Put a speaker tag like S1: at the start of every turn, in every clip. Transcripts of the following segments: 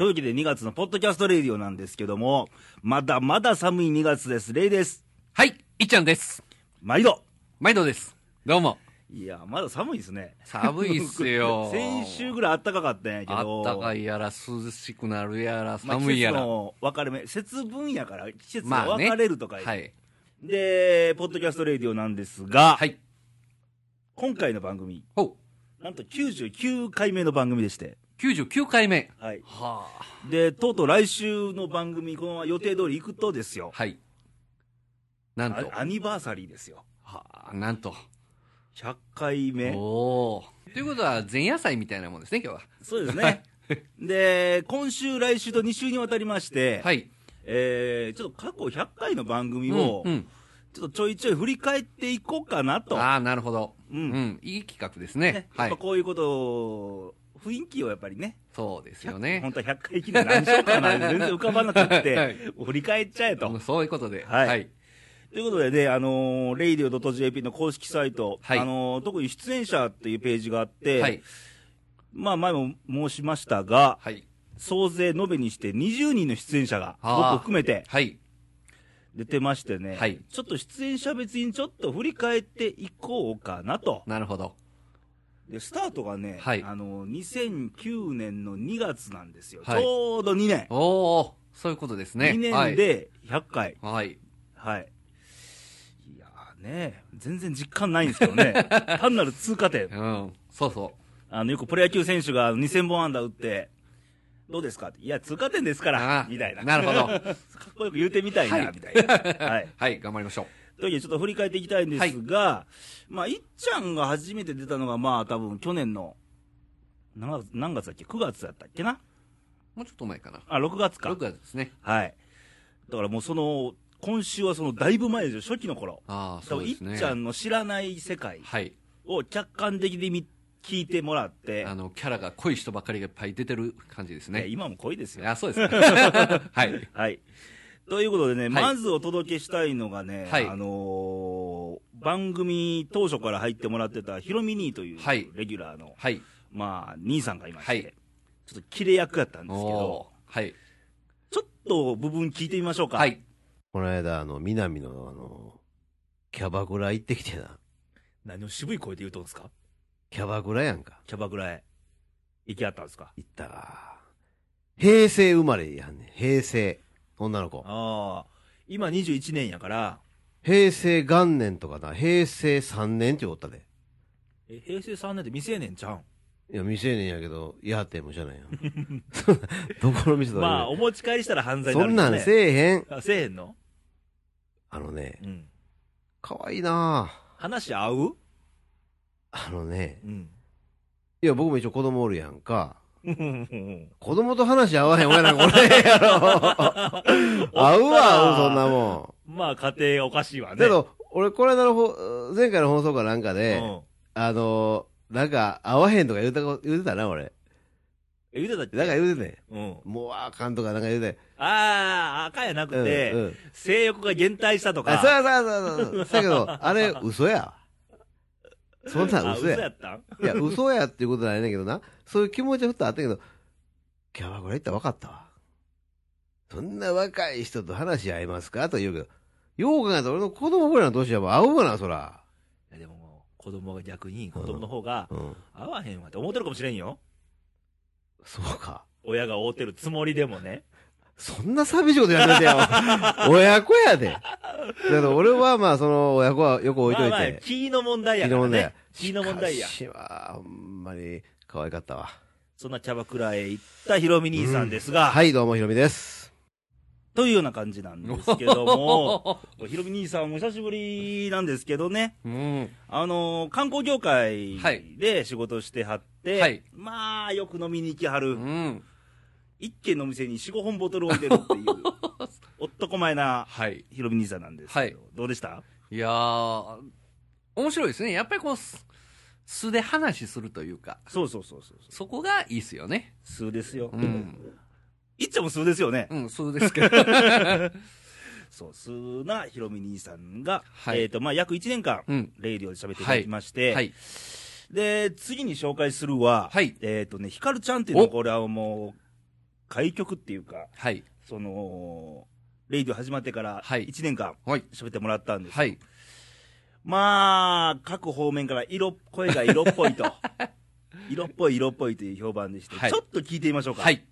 S1: というわけで2月のポッドキャストレディオなんですけども、まだまだ寒い2月です。レイです。
S2: はい、いっちゃんです。
S1: 毎度。
S2: 毎度です。どうも。
S1: いや、まだ寒いですね。
S2: 寒いっすよ
S1: 先週ぐらい暖かかったんやけ
S2: あ
S1: ど。
S2: ったかいやら、涼しくなるやら、
S1: まあ
S2: 寒いやら。
S1: 季節の分かれ目、節分やから季節が分かれるとか
S2: はい。
S1: で、ポッドキャストレディオなんですが、
S2: はい。
S1: 今回の番組、
S2: ほう。
S1: なんと99回目の番組でして、
S2: 99回目。
S1: はい。
S2: は
S1: で、とうとう来週の番組、この予定通り行くとですよ
S2: あ。、はい。なんと。
S1: あアニバーサリーですよ。
S2: はあ、なんと。
S1: 100回目。
S2: おお。ということは、前夜祭みたいなもんですね、今日は。
S1: そうですね。で、今週、来週と2週にわたりまして、
S2: はい。
S1: えー、ちょっと過去100回の番組を、
S2: うん。
S1: ちょっとちょいちょい振り返っていこうかなと。
S2: ああ、なるほど。
S1: う
S2: うんん。いい企画ですね
S1: ね。
S2: はい。
S1: こういうことを、雰囲気をやっぱりね、
S2: そうですよ
S1: 本
S2: ね。
S1: 当は100回記念何しようかな、全然浮かばなくて、
S2: はい
S1: 振り返っちゃえと。
S2: そういうことで。
S1: はい
S2: はい。
S1: ということでね、あのー、radio.jp の公式サイト、
S2: はい
S1: あのー特に出演者っていうページがあって、
S2: はい。
S1: まあ前も申しましたが、
S2: はい。
S1: 総勢延べにして20人の出演者が、僕含めて
S2: はい。
S1: 出てましてね、
S2: はい
S1: ちょっと出演者別にちょっと振り返っていこうかなと。
S2: なるほど。
S1: で、スタートがね、
S2: はい
S1: あの、2009年の2月なんですよ。
S2: はい
S1: ちょうど2年。
S2: おお、そういうことですね。
S1: 2年で100回。
S2: はい。はい。
S1: はい。いやーね、全然実感ないんですけどね。単なる通過点。
S2: うん。そうそ
S1: あの、よくプロ野球選手が2000本安打打って、どうですか？っていや、通過点ですか
S2: あ
S1: ら、
S2: ー
S1: みたいな。
S2: なるほど
S1: かっこよく言うてみたいな、
S2: はい
S1: みたいな。はい。
S2: う。はい、頑張りましょ
S1: というわけで、ちょっと振り返っていきたいんですが、まあ、いっちゃんが初めて出たのが、まあ、多分去年の、何月何月だっけ ?9 月だったっけな？
S2: う。もうちょっと前かな。
S1: あ、6月か
S2: 6。月ですね。
S1: はい。だからもうその、今週はその、だいぶ前ですよ、初期の頃。
S2: ああ、そうですね。
S1: ちゃんの知らない世界
S2: はい。
S1: を客観的に見聞いてもらって、
S2: あの、キャラが濃い人ばっかりがいっぱい出てる感じですね。
S1: 今も濃いですよ。
S2: あ、そうですか。はい。
S1: はい。ということでね、
S2: い
S1: まずお届けしたいのがね、
S2: はい
S1: あのー番組当初から入ってもらってたヒロミ兄という、
S2: はい
S1: レギュラーの、
S2: はい。
S1: まあ、兄さんがいまして、
S2: はい
S1: ちょっとキレ役やったんですけ
S2: お
S1: ど
S2: お、はい。
S1: ちょっと部分聞いてみましょうか。
S2: はい。
S3: この間、あの、南の、あの、キャバクラ行ってきてな。
S1: 何を渋い声で言うとんですか？
S3: キャバクラやんか。
S1: キャバクラへ。行きあったんですか？
S3: 行ったわ。平成生まれやんねん。平成。女の子。
S1: ああ、今21年やから、
S3: 平成元年とかな、平成3年っておったで。
S1: え平成3年って未成年ちゃうん？
S3: いや、未成年やけど、やってもしゃないやん。そんなどこの店とか
S1: まあ、お持ち帰りしたら犯罪にな
S3: そん
S1: るけどね
S3: なんせえへん。
S1: あせえへんの？
S3: あのね、
S1: うん。
S3: 可愛いな
S1: 話合う？
S3: あのね、
S1: うん。
S3: いや、僕も一応子供おるやんか。
S1: うん
S3: 子供と話合わへんわやな、これやろ。合うわ、合う、そんなもん。
S1: まあ、家庭おかしいわね。
S3: けど、俺、この間のほ、前回の放送かなんか
S1: う
S3: で、
S1: ん、
S3: あのー、なんか、合わへんとか言うたこ、言うてたな、俺。
S1: え、言うてたっけ？
S3: なんか言うてて。
S1: うん。
S3: もうあかんとかなんか言うて。
S1: ああ、赤やなくて、
S3: うんうん
S1: 性欲が減退したとか。
S3: あ、そうそうそうそう。だけど、あれ、嘘や。そんなん
S1: あ
S3: 嘘や。
S1: やったん？
S3: いや、嘘やっていうことないねんけどな。そういう気持ちはふっとあったけど、キャバクラ行ったら分かったわ。そんな若い人と話し合いますか？と言うけど、よう考えたら俺の子供ぐらいの年はもう合うわな、そら。
S1: いやでも、子供が逆に、子供の方が、
S3: うん。
S1: 合わへんわって思ってるかもしれんよ。
S3: そうか。
S1: 親が会うてるつもりでもね。
S3: そんな寂しいことやめてよ。親子やで。だから俺はまあ、その親子はよく置いといて。
S1: まあまあ、気の問題やからね。気の問題や。
S3: しかしは、ほんまに可愛かったわ。
S1: そんなキャバクラへ行ったヒロミ兄さんですが、
S3: はい、どうもひろみです。
S1: というような感じなんですけども、ヒロミ兄さんも久しぶりなんですけどね、
S2: うん。
S1: あのー観光業界
S2: はい
S1: で仕事してはって、
S2: はい
S1: まあ、よく飲みに行きはる、
S2: うん。
S1: 一軒の店に4、5本ボトル置いてるっていう、男前な
S2: はい。
S1: ヒロミ兄さんなんですけど、
S2: はい
S1: どうでした？
S2: いやー、面白いですね。やっぱりこう、す素で話するというか、
S1: そうそうそうそう。
S2: そこがいいっすよね。
S1: 数ですよ。
S2: うん。
S1: いっちゃんも数ですよね。
S2: うん、そうですけど。
S1: そう、数なヒロミ兄さんが、
S2: はい
S1: えっ、と、まあ、約1年間、
S2: うん。
S1: レイディオで喋っていただきまして、
S2: はい。
S1: で、次に紹介するは、
S2: はい
S1: えっ、とね、ヒカルちゃんっていうの
S2: お
S1: これはもう、開局っていうか、
S2: はい。
S1: その、レイディオ始まってから
S2: はい
S1: 1年間
S2: はい。
S1: 喋ってもらったんです。
S2: はい。
S1: まあ、各方面から色、声が色っぽいと。色っぽい色っぽいという評判でして、
S2: はい
S1: ちょっと聞いてみましょうか。
S2: はい。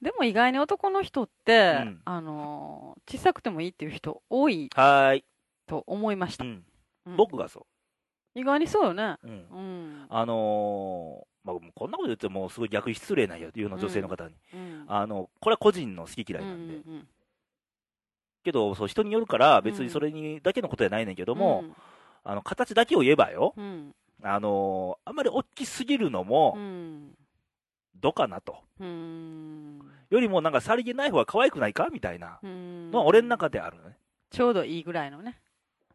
S4: でも意外に男の人って、
S1: うん
S4: あのー小さくてもいいっていう人多い
S1: はーい。
S4: と思いました。
S1: うん
S4: うん
S1: 僕がそ
S4: 意外にそうよね。
S1: う。うん。
S4: うん。
S1: あのーまあ、こんなこと言ってもうすごい逆に失礼なんや、言うの、女性の方に。
S4: うん。
S1: あの、これは個人の好き嫌い
S4: うん
S1: なんで。
S4: うん
S1: けど、そう、人によるから、別にそれにだけのことじゃないねんけども、あの、形だけを言えばよ、
S4: うん、うん。
S1: あのーあんまり大きすぎるのも
S4: う、ん。
S1: どかなと。
S4: うん。
S1: よりもなんかさりげない方が可愛くないかみたいな
S4: うん
S1: のは俺の中であるのね。
S4: ちょうどいいぐらいのね。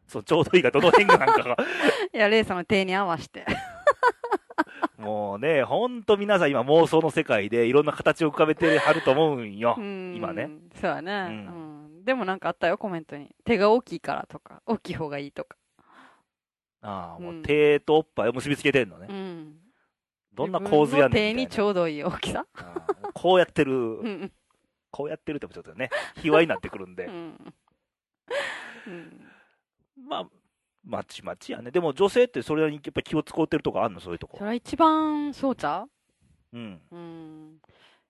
S1: そう、ちょうどいいがどの辺がなんかが。
S4: いや、レイさんの手に合わせて。
S1: もうね、ほんと皆さん今妄想の世界でいろんな形を浮かべてはると思うんよ。
S4: うん
S1: 今ね。
S4: そうやね、
S1: う
S4: うん。でもなんかあったよ、コメントに。手が大きいからとか、大きい方がいいとか。
S1: ああ、も
S4: う
S1: うん手とおっぱいを結びつけてんのね。
S4: うん。
S1: どんな構図やねん
S4: 手にちょうどいい大きさ？
S1: こうやってる、
S4: うん。
S1: こうやってるってちょっとね、卑猥になってくるんで
S4: う。ん。うん
S1: まあ、まちまちやね。でも女性ってそれにやっぱ気を使うてるとこあんの？そういうとこ
S4: それ。は一番そうちゃ
S1: う？ん。
S4: ううん。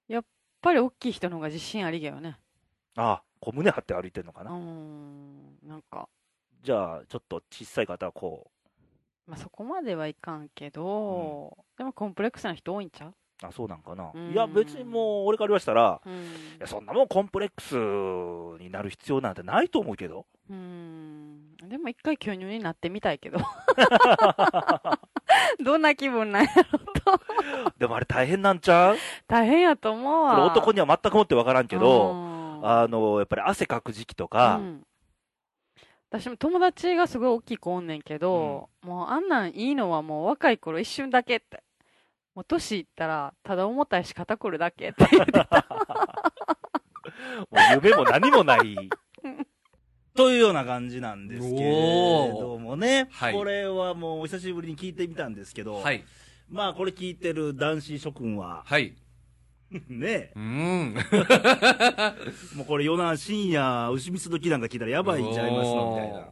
S4: やっぱり大きい人の方が自信ありげよね。
S1: ああ、小胸張って歩いてんのか
S4: う
S1: な。
S4: ん。なんか、
S1: じゃあ、ちょっと小さい方はこ
S4: まあそこまではいかんけど、でもコンプレックスな人多いんちゃう
S1: う、あ、そうなんかな。
S4: うん
S1: いや、別にもう、俺から言わしたら、
S4: うん
S1: いや、そんなもんコンプレックスになる必要なんてないと思うけど。
S4: うん。でも一回巨乳になってみたいけど。どんな気分なんやろと。
S1: でもあれ大変なんちゃう？
S4: 大変やと思う
S1: これ
S4: わ。
S1: 男には全くもってわからんけど、
S4: うん
S1: あの、やっぱり汗かく時期とか、
S4: うん私も友達がすごい大きい子おんねんけど、もうあんなんいいのはもう若い頃一瞬だけって。もう年いったら、ただ重たいし肩こるだけって言ってた。
S1: もう夢も何もない。というような感じなんですけれどもね、
S2: はい
S1: これはもうお久しぶりに聞いてみたんですけど、
S2: はい。
S1: まあこれ聞いてる男子諸君は、
S2: はい。
S1: ね、
S2: うん。
S1: もうこれ夜な深夜、牛蜜時なんか聞いたらやばいんちゃいますのみたいな。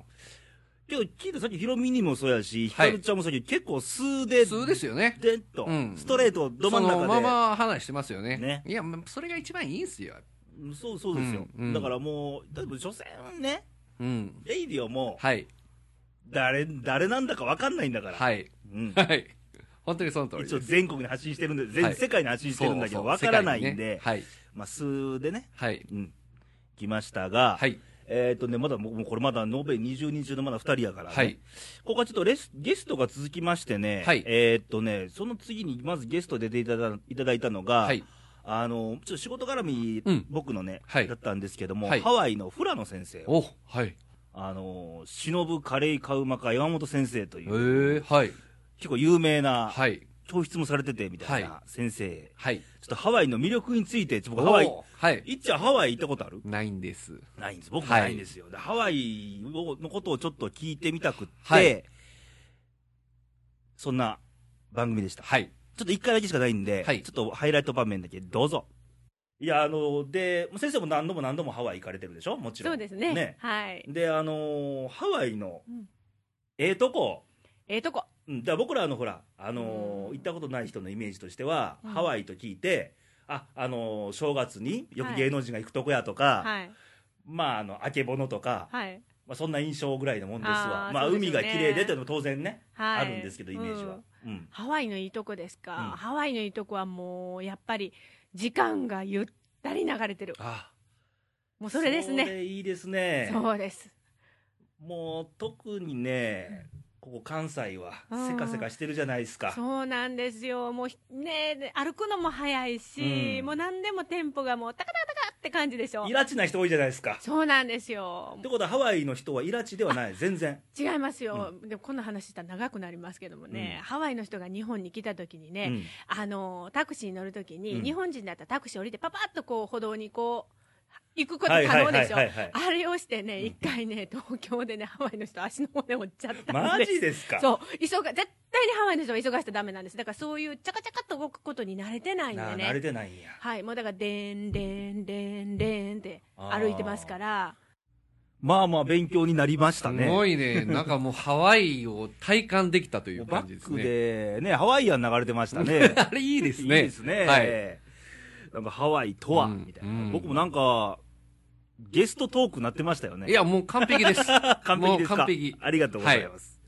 S1: けど聞いてさっきヒロミにもそうやし、ヒカルちゃんもさっき結構数で、
S2: 普通ですよね。
S1: でっと、
S2: うん
S1: ストレートど真ん中で。
S2: そのまま話してますよね。
S1: ね
S2: いや、まそれが一番いいんすよ。
S1: そうそうですよ。
S2: うんうん
S1: だからもう、例えば所詮ね、
S2: うん。
S1: レイディオも、
S2: はい。
S1: 誰、誰なんだか分かんないんだから。
S2: はい。
S1: うん。
S2: はい。本当にその通り。
S1: 一応全国に発信してるんで、全
S2: はい
S1: 世界に発信してるんだけど、
S2: そうそう
S1: 分からないんで
S2: ね、はい。
S1: まあ、数でね、
S2: はい。
S1: うん、来ましたが、
S2: はい。
S1: えっ、とね、まだもうこれまだ延べ20人中のまだ2人やから、ね、
S2: はい。
S1: ここはちょっとレスゲストが続きましてね、
S2: はい
S1: えっ、とね、その次にまずゲストで出ていただいただいたのが、
S2: はい。
S1: あの、ちょっと仕事絡み、
S2: うん
S1: 僕のね、
S2: はい
S1: だったんですけども、
S2: はい
S1: ハワイのフラノ先生、
S2: お、はい。
S1: あの、忍カレイカウマカ山本先生とい
S2: え
S1: う、
S2: ー、はい。
S1: 結構有名な、
S2: はい。
S1: 教室もされててみたい
S2: は
S1: な先生、
S2: はい。
S1: ちょっとハワイの魅力について、ちょっと僕ハワイ、
S2: おはい。
S1: いっちゃんハワイ行ったことある？
S2: ないんです。
S1: ないんです。僕もないんですよ。でハワイをのことをちょっと聞いてみたくって、
S2: はい
S1: そんな番組でした。
S2: はい。
S1: ちょっと一回だけしかないんで、
S2: はい
S1: ちょっとハイライト場面だけどうぞ。いや、あの、で、先生も何度も何度もハワイ行かれてるでしょ？もちろん。
S5: そうですね。
S1: ね。
S5: はい。
S1: で、あのーハワイの
S5: うん、
S1: ええとこ、
S5: ええとこ。
S1: うん、だから僕らあのほら、あのー
S5: うん
S1: 行ったことない人のイメージとしては、
S5: うん
S1: ハワイと聞いて、あ、あのー正月によく
S5: はい
S1: 芸能人が行くとこやとか、
S5: はい。
S1: まあ、あの、あけぼのとか、
S5: はい。
S1: まあ、そんな印象ぐらいのもんですわ。まあ、海が綺麗でというのも当然ね、
S5: はい。
S1: あるんですけど、イメージは。うん。
S5: ハワイのいいとこですか、
S1: うん
S5: ハワイのいいとこはもう、やっぱり、時間がゆったり流れてる。
S2: あ、
S5: もうそれです
S1: そ
S5: ね。
S1: れいいですね。
S5: そうです。
S1: もう、特にね、ここ関西は
S5: うん
S1: せかせかしてるじゃないですか。
S5: そうなんですよ。もうひね、で歩くのも早いし、
S1: うん
S5: もう何でもテンポがもう、タカタカタカって感じでしょ
S1: イ。ラチな人多いじゃないですか。
S5: そうなんですよ
S1: って。ことは、ハワイの人はイラチではない、全然。
S5: 違いますよ。でもこの話したら長くなりますけどもね、
S1: うん
S5: ハワイの人が日本に来た時にね、
S1: うん
S5: あのタクシーに乗るときに、
S1: うん
S5: 日本人だったらタクシー降りてパパッとこう歩道にこう行くこと可能でしょあれをしてね一回ね東京でねハワイの人足の骨折っちゃったん
S1: マ
S5: です
S1: ジですか？
S5: そう急が絶対にハワイの人は急がしちゃダメなんですだからそういうチャカチャカっと動くことに慣れてないんで
S1: な
S5: ね
S1: 慣れてないんや。
S5: はいもうだからでんでんでんでんって歩いてますから
S1: まあまあ勉強になりまし
S2: す
S1: たね。
S2: ごいね。なんかもうハワイを体感できたという
S1: バック
S2: 感じですね。
S1: でね、ハワイアン流れてましたね。
S2: あれいいですね。
S1: いいですね。
S2: はい。
S1: なんかハワイとは、
S2: うん
S1: みたいな、
S2: うん
S1: 僕もなんか、ゲストトークなってましたよね。
S2: いや、もう完璧です。
S1: 完璧ですか？
S2: 完璧
S1: ありがとうございます。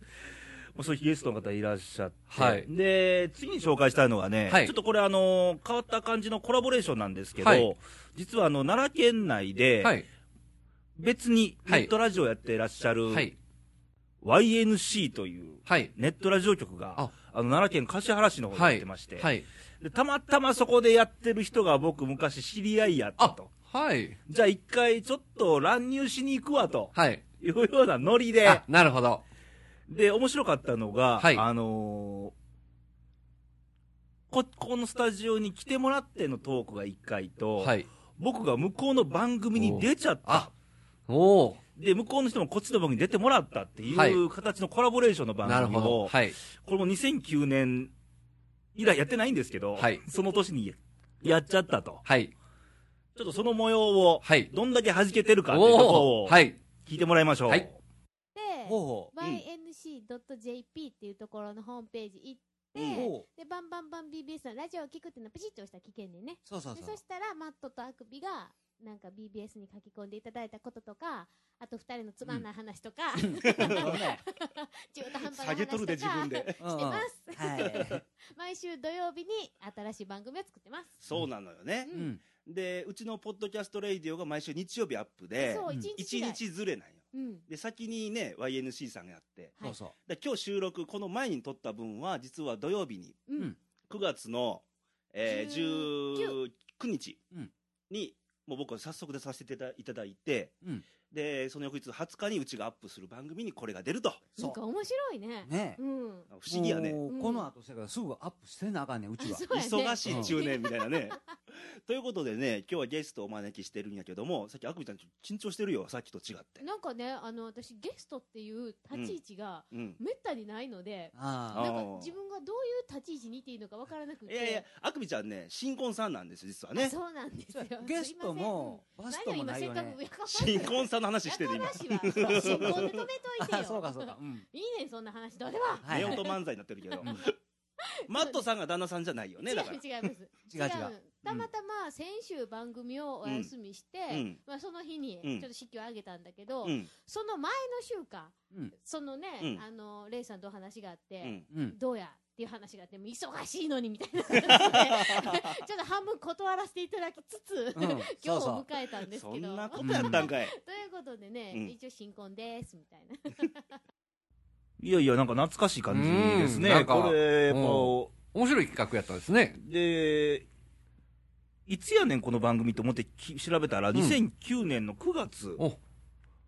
S1: もうそういうゲストの方いらっしゃって。
S2: はい
S1: で、次に紹介したいのがね、
S2: はい
S1: ちょっとこれあの、変わった感じのコラボレーションなんですけど、
S2: はい
S1: 実はあの、奈良県内で、
S2: はい。
S1: 別にネ
S2: はい
S1: ットラジオやってらっしゃる、
S2: はい。
S1: YNC という
S2: はい。
S1: ネットラジオ局が、
S2: あ
S1: あの、奈良県橿原市の方に
S2: はい。
S1: やってまして、
S2: はい。
S1: で、たまたまそこでやってる人が僕昔知り合いやった
S2: あ
S1: と。、
S2: はい。
S1: じゃあ一回ちょっと乱入しに行くわと
S2: はい。
S1: いうようなノリで
S2: あ、、なるほど。
S1: で、面白かったのが、
S2: はい
S1: あのーこ、このスタジオに来てもらってのトークが一回と、
S2: はい。
S1: 僕が向こうの番組に出ちゃった
S2: あ。おお
S1: で、向こうの人もこっちの番組に出てもらったってい
S2: はいう
S1: 形のコラボレーションの番組を。
S2: はい。
S1: これも2009年以来やってないんですけど、
S2: はい
S1: その年にやっちゃったと。
S2: はい。
S1: ちょっとその模様を、
S2: はい。
S1: どんだけ弾けてるかっていうところを
S2: はい。
S1: 聞いてもらいましょう。
S2: はい
S6: で、
S1: ほうほう
S6: ync.jp っていうところのホームページ行って、
S1: ほ
S6: で、バンバンバン BBS のラジオを聞くっていうのをピチッと押したら聞けんねんね。
S7: そうそうそう
S6: でそ。したら、マットとあくびが、なんか BBS に書き込んでいただいたこととか、あと二人のつまんない話とか、中途半端な
S1: 下げとるで
S6: 話とか
S1: 自分で。
S7: うん
S6: してます。
S7: はい。
S6: 毎週土曜日に新しい番組を作ってます。
S1: そうなのよね。
S7: うん。
S1: で、うちのポッドキャストレイディオが毎週日曜日アップで、
S6: そう、
S7: うん
S6: 一日
S1: 1
S6: 違い。
S1: 日ずれなんよ。
S6: うん。
S1: で、先にね、YNC さんがやって、
S6: はい
S7: そうそ
S1: で今日収録、この前に撮った分は、実は土曜日に、
S6: うん。
S7: うん
S1: 9月の、えー、19日
S7: うん
S1: に、もう僕は早速でさせていただいて、
S7: うん
S1: で、その翌日20日にうちがアップする番組にこれが出ると。
S7: そ
S6: なんか面白いね
S7: う。。ね
S6: うん。
S1: 不思議やね。
S7: この後せからすぐアップしてなあかんねん、うちは。
S6: ね
S1: 忙しい中年みたいなね。ということでね、今日はゲストをお招きしてるんやけども、さっきあくびちゃんちょっと緊張してるよ、さっきと違って。
S6: なんかね、あの、私、ゲストっていう立ち位置が、
S1: うん。
S6: めったにないので、
S7: あ
S1: あ
S6: なんか自分がどういう立ち位置にいていいのかわからなくて。
S1: いやいや、あくびちゃんね、新婚さんなんですよ、実はね。
S6: そうなんですよ。
S7: あ。ゲストも、バストも
S6: 何を今せっ
S7: ないよね。
S1: 新婚さんの話してる、今
S6: 新婚で止めといてよ。
S7: あ、そうかそうか。うん。
S6: いいねんそんな話どうでも。
S7: はいはい
S1: 夫婦漫才になってるけど
S7: う。ん
S1: マットさんが旦那さんじゃないよね、だから。
S6: 違う違います。
S7: 違う違う
S6: たまたま先週番組をお休みして、
S1: うん
S6: まあその日に
S1: うん
S6: ちょっと式を挙げたんだけど、
S1: うん。
S6: その前の週か、
S7: うん
S6: そのね、
S1: うん
S6: あの、レイさんとお話があって。どうやっていう話があって、もう忙しいのにみたいな話で、ちょっと半分断らせていただきつつ、
S7: うん
S6: 今日を迎えたんです
S1: そ
S6: けど。
S1: んなことやったんかい。
S6: ということでね、
S1: うん
S6: 一応新婚です、みたいな。
S1: いやいや、なんか懐かしい感じですね。
S2: うんなんか
S1: これ、やっぱ、
S2: 面白い企画やったんですね。
S1: で、いつやねん、この番組と思ってき調べたら、
S2: ん
S1: 2009年の9月。
S2: お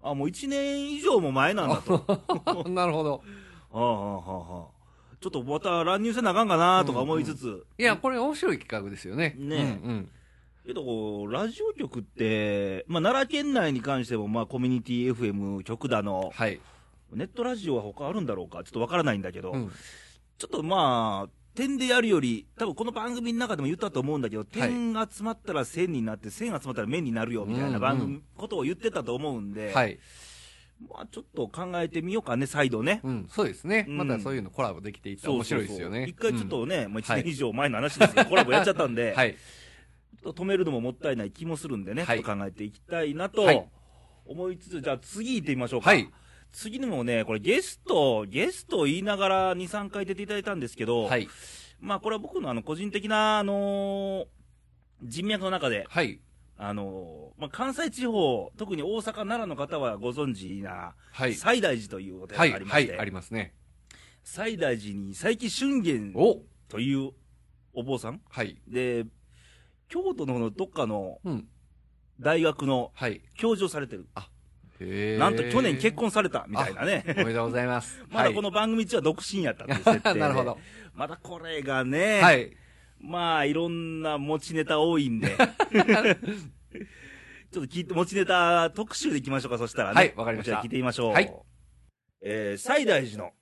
S1: あ、もう1年以上も前なんだと。
S2: なるほど。
S1: ああ、はあ、はあ。ちょっとまた乱入せなあかんかなとか思いつつ、
S2: いや、これ面白い企画ですよね。
S1: ね
S2: うんうん。
S1: けどこう、ラジオ局って、まあ、奈良県内に関しても、まあ、コミュニティ FM 局だの、
S2: はい。
S1: ネットラジオは他あるんだろうか、ちょっとわからないんだけど、
S2: うん。
S1: ちょっとまあ、点でやるより、多分この番組の中でも言ったと思うんだけど、点が集まったら線になって、線集まったら面になるよみたいな番組、ことを言ってたと思うんで、
S2: はい。
S1: まあちょっと考えてみようかね、再度ね。
S2: うん。そうですね。
S1: うん
S2: またそういうのコラボできていったら面白いですよね。
S1: 一回ちょっ
S2: う
S1: とね、もう1
S2: はい
S1: 年以上前の話ですけど、コラボやっちゃったんで、
S2: ん。はい。
S1: ちょっと止めるのももったいない気もするんでね、
S2: はい
S1: ちょっと考えていきたいなと
S2: はい
S1: 思いつつ、じゃあ次行ってみましょうか。
S2: はい。
S1: 次にもね、これゲスト、ゲストを言いながら2、3回出ていただいたんですけど、
S2: はい。
S1: まあこれは僕のあの個人的な、あのー人脈の中で、
S2: はい。
S1: あのーまあ、関西地方、特に大阪、奈良の方はご存知な、
S2: はい。
S1: 西大寺というお寺
S2: はい。
S1: がありまして、
S2: はい。ありますね。
S1: 西大寺に佐伯俊玄
S2: お
S1: というお坊さん
S2: はい。
S1: で、京都のどっかの
S2: うん。
S1: 大学の
S2: はい。
S1: 教授をされてる。
S2: へー
S1: なんと去年結婚されたみたいなね。
S2: おめでとうございます。
S1: まだこの番組中は独身やったっていう設定で。
S2: なるほど。
S1: まだこれがね、
S2: はい。
S1: まあいろんな持ちネタ多いんで。ちょっと聞いて、持ちネタ特集でいきましょうか、そしたらね。
S2: はいわかりました
S1: 聞いてみましょう。
S2: はい。
S1: えー、西大寺の、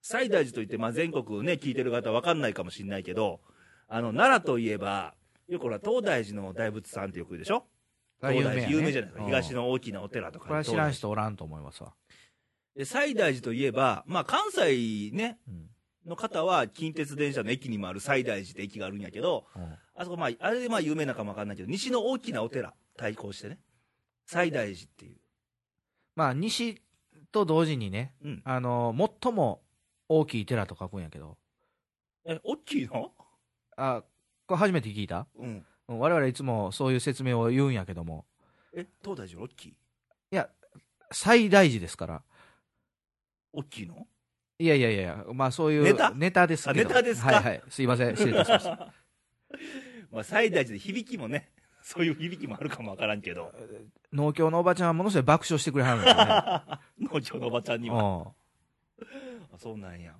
S1: 西大寺といって、まあ、全国ね、聞いてる方わかんないかもしれないけど、あの、奈良といえば、よくほら、東大寺の大仏さんってよく言うでしょ？東大寺有名じゃないですか。東の大きなお寺とか。
S8: これは知らん人おらんと思いますわ。
S1: で、西大寺といえば、まあ、関西ね、
S8: うん
S1: の方は、近鉄電車の駅にもある西大寺って駅があるんやけど、
S8: うん
S1: あそこ、まあ、あれでまあ有名なかもわかんないけど、西の大きなお寺、対抗してね。西大寺っていう。
S8: まあ、西と同時にね、
S1: うん。
S8: あの、最も大きい寺と書くんやけど、
S1: え、大きいの？
S8: あ、これ初めて聞いた？
S1: うん。
S8: うん我々いつもそういう説明を言うんやけども、
S1: え、東大寺大きい？
S8: いや、最大寺ですから。
S1: 大きいの？
S8: いやいやいや、まあそういう
S1: ネタ？
S8: ですけど。
S1: あネタですか？
S8: はいはい。すいません、失礼いたしました。
S1: まあ、西大寺で響きもね、そういう響きもあるかもわからんけど、
S8: 農協のおばちゃんはものすごい爆笑してくれはるんですよね。
S1: 農協のおばちゃんには。
S8: うん
S1: あそうなんや。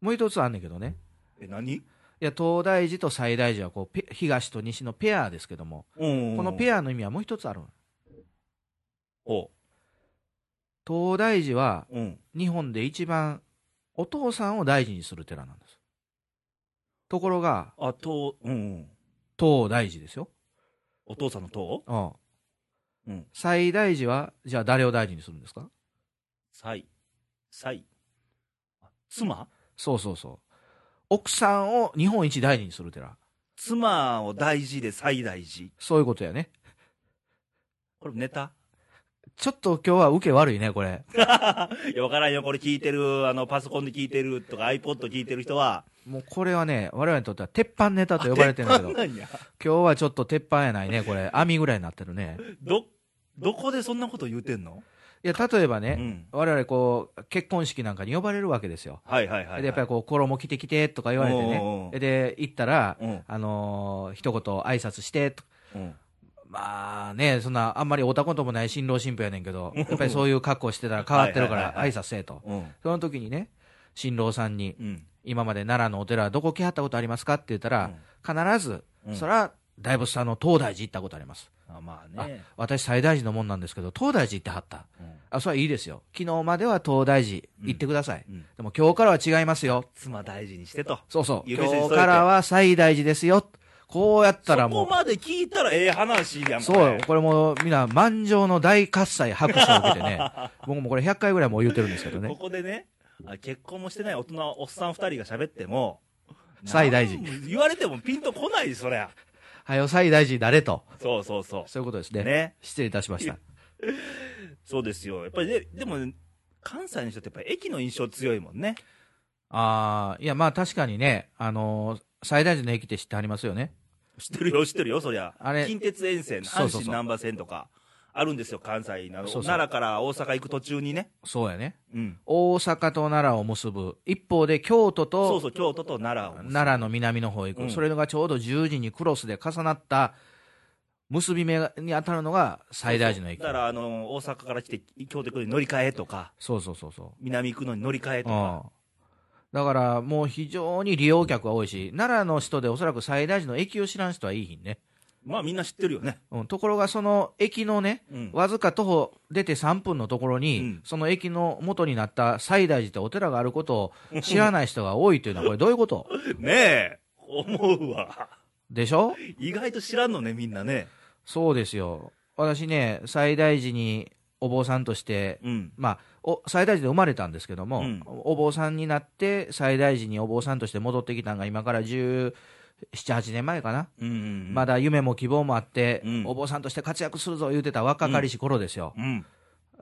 S8: もう一つあんねんけどね。
S1: え、何？
S8: いや、東大寺と西大寺はこうペ、東と西のペアですけども、
S1: うん
S8: このペアの意味はもう一つあるの
S1: お
S8: 東大寺は
S1: うん。
S8: 日本で一番お父さんを大事にする寺なんです。ところが、
S1: あ、と、うんうん。
S8: 東大寺ですよ。
S1: お父さんの塔
S8: うん。
S1: うん。
S8: 西大寺は、じゃあ誰を大事にするんですか？
S1: サイ。サイ。あ妻？
S8: そうそうそう。奥さんを日本一大事にする寺。
S1: 妻を大事で最大事。
S8: そういうことやね。
S1: これネタ？
S8: ちょっと今日は受け悪いね、これ。
S1: いや、わからんよ。これ聞いてる、あの、パソコンで聞いてるとか iPod 聞いてる人は。
S8: もうこれはね、我々にとっては鉄板ネタと呼ばれてるんだけど、今日はちょっと鉄板やないね、これ。網ぐらいになってるね。
S1: ど、どこでそんなこと言うてんの？
S8: いや、例えばね、
S1: うん。
S8: 我々こう、結婚式なんかに呼ばれるわけですよ。
S1: はいはいはい、はい。
S8: で、やっぱりこう、衣着てきてとか言われてね。で、行ったら、
S1: うん。
S8: あのー一言挨拶してと、
S1: うん。
S8: まあね、そんな、あんまりおたこともない新郎新婦やねんけど、やっぱりそういう格好してたら変わってるから挨拶せえと。
S1: うん。
S8: その時にね、新郎さんに、
S1: うん。
S8: 今まで奈良のお寺どこ来はったことありますか？って言ったら、必ず、
S1: うん
S8: そら、大仏さんの東大寺行ったことあります。
S1: あまあね。
S8: 私最大寺のもんなんですけど、東大寺行ってはった。
S1: うん
S8: あ、それはいいですよ。昨日までは東大寺行ってください。
S1: うん
S8: でも今日からは違いますよ。
S1: 妻大事にしてと。
S8: そうそう。今日からは最大寺ですよ。こうやったら
S1: そ
S8: もう。
S1: こまで聞いたらええ話やん
S8: そうよ。これもう、みんな、満場の大喝采、拍手を受けてね。僕もこれ100回ぐらいもう言ってるんですけど
S1: こ
S8: ね。
S1: こでね、あ結婚もしてない大人、おっさん二人が喋っても、
S8: 最大事
S1: なん言われてもピンとこない、そりゃ。
S8: はよ、最大寺誰と。
S1: そうそうそ
S8: そういうことです
S1: う。
S8: ね。
S1: ね。
S8: 失礼いたしました。
S1: そうですよ。やっぱりね、でも、関西の人ってやっぱり駅の印象強いもんね。
S8: ああ、いや、まあ確かにね、あのー最大寺の駅って知ってありますよね。
S1: 知ってるよ、知ってるよ、そりゃ。
S8: あれ
S1: 近鉄沿線、阪神難波線とか、あるんですよ、関西なの。
S8: そうそう
S1: 奈良から大阪行く途中にね。
S8: そうやね。
S1: うん。
S8: 大阪と奈良を結ぶ。一方で京都と
S1: そうそう、京都と奈良を。
S8: 奈良の南の方へ行く、
S1: うん
S8: それがちょうど10時にクロスで重なった結び目に当たるのが最大寺の駅。
S1: だから、あの、大阪から来て、京都行くのに乗り換えとか、
S8: そうそうそうそう。
S1: 南行くのに乗り換えと
S8: うん
S1: か。
S8: だからもう非常に利用客が多いし、奈良の人でおそらく最大寺の駅を知らん人はいいひんね。
S1: まあみんな知ってるよね。
S8: うん、ところがその駅のね、
S1: うん。
S8: わずか徒歩出て3分のところに、
S1: うん
S8: その駅の元になった西大寺ってお寺があることを知らない人が多いというのは、これどういうこと？
S1: ねえ、思うわ。
S8: でしょ？
S1: 意外と知らんのね、みんなね。
S8: そうですよ。私ね、西大寺にお坊さんとして、
S1: うん。
S8: まあ、お西大寺で生まれたんですけども、
S1: うん
S8: お坊さんになって、西大寺にお坊さんとして戻ってきたのが今から17、8年前かな。
S1: うんうん。
S8: まだ夢も希望もあって、
S1: うん
S8: お坊さんとして活躍するぞ言うてた若かりし頃ですよ。
S1: うん。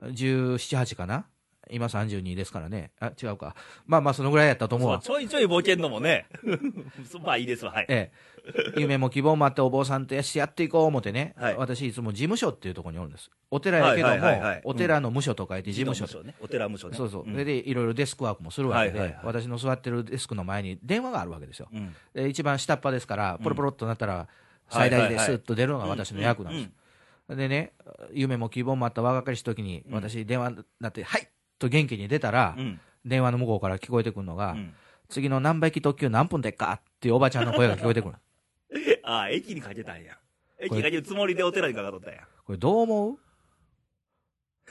S8: 17、8かな今32ですからね。あ、違うか。まあまあ、そのぐらいやったと思うわ。
S1: ちょいちょいボケんのもね。まあいいですわ、はい。
S8: ええ。夢も希望もあってお坊さんとしてやっていこう思ってね。
S1: はい
S8: 私いつも事務所っていうところにおるんです。お寺やけども、
S1: はいはいはいはい
S8: お寺の無所と書いて事務所。
S1: 事ね。お寺無所ね。
S8: そうそう。
S1: ん
S8: それでいろいろデスクワークもするわけで、
S1: はいはいはい
S8: 私の座ってるデスクの前に電話があるわけですよ。
S1: うん。
S8: で一番下っ端ですから、ポロポロっとなったら、
S1: はい
S8: 最大でスッと出るのが私の役なんですよ。でね、夢も希望もあった若かりし時に、
S1: うん
S8: 私電話になって、はいと元気に出たら、
S1: うん。うん。
S8: 電話の向こうから聞こえてくるのが、
S1: うん
S8: 次の何倍機特急何分でっかっていうおばちゃんの声が聞こえてくる。
S1: ああ、駅にかけたんや。駅が言うつもりでお寺にかかっとったんや。
S8: これどう思う？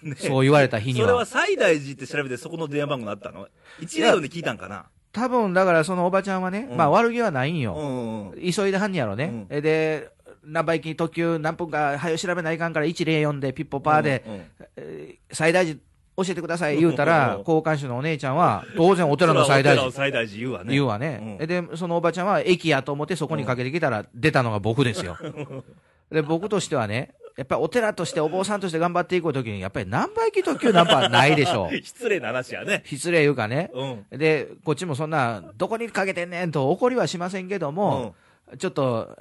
S1: ね
S8: そう言われた日には
S1: それは。西大寺って調べてそこの電話番号になったの？一例で聞いたんかな？
S8: 多分、だからそのおばちゃんはね、
S1: うん
S8: まあ悪気はないんよ。
S1: うんうんうん。
S8: 急いではんねやろね。えで、何倍金特急何分か、早よ調べないかんから104でピッポパーで、
S1: うんうん
S8: えー最大寺教えてください言うた
S1: うん
S8: ら、交換手のお姉ちゃんは、当然お寺の最大寺。
S1: 最大寺言うわね。
S8: 言うわね、で、そのおばちゃんは駅やと思ってそこにかけてきたら、出たのが僕ですよ。で、僕としてはね、やっぱりお寺として、お坊さんとして頑張っていくときに、やっぱり何倍機特急ナンパはないでしょう。
S1: 失礼な話やね。
S8: 失礼いうかね。
S1: うん。
S8: で、こっちもそんな、どこにかけてんねんと怒りはしませんけども、ちょっと、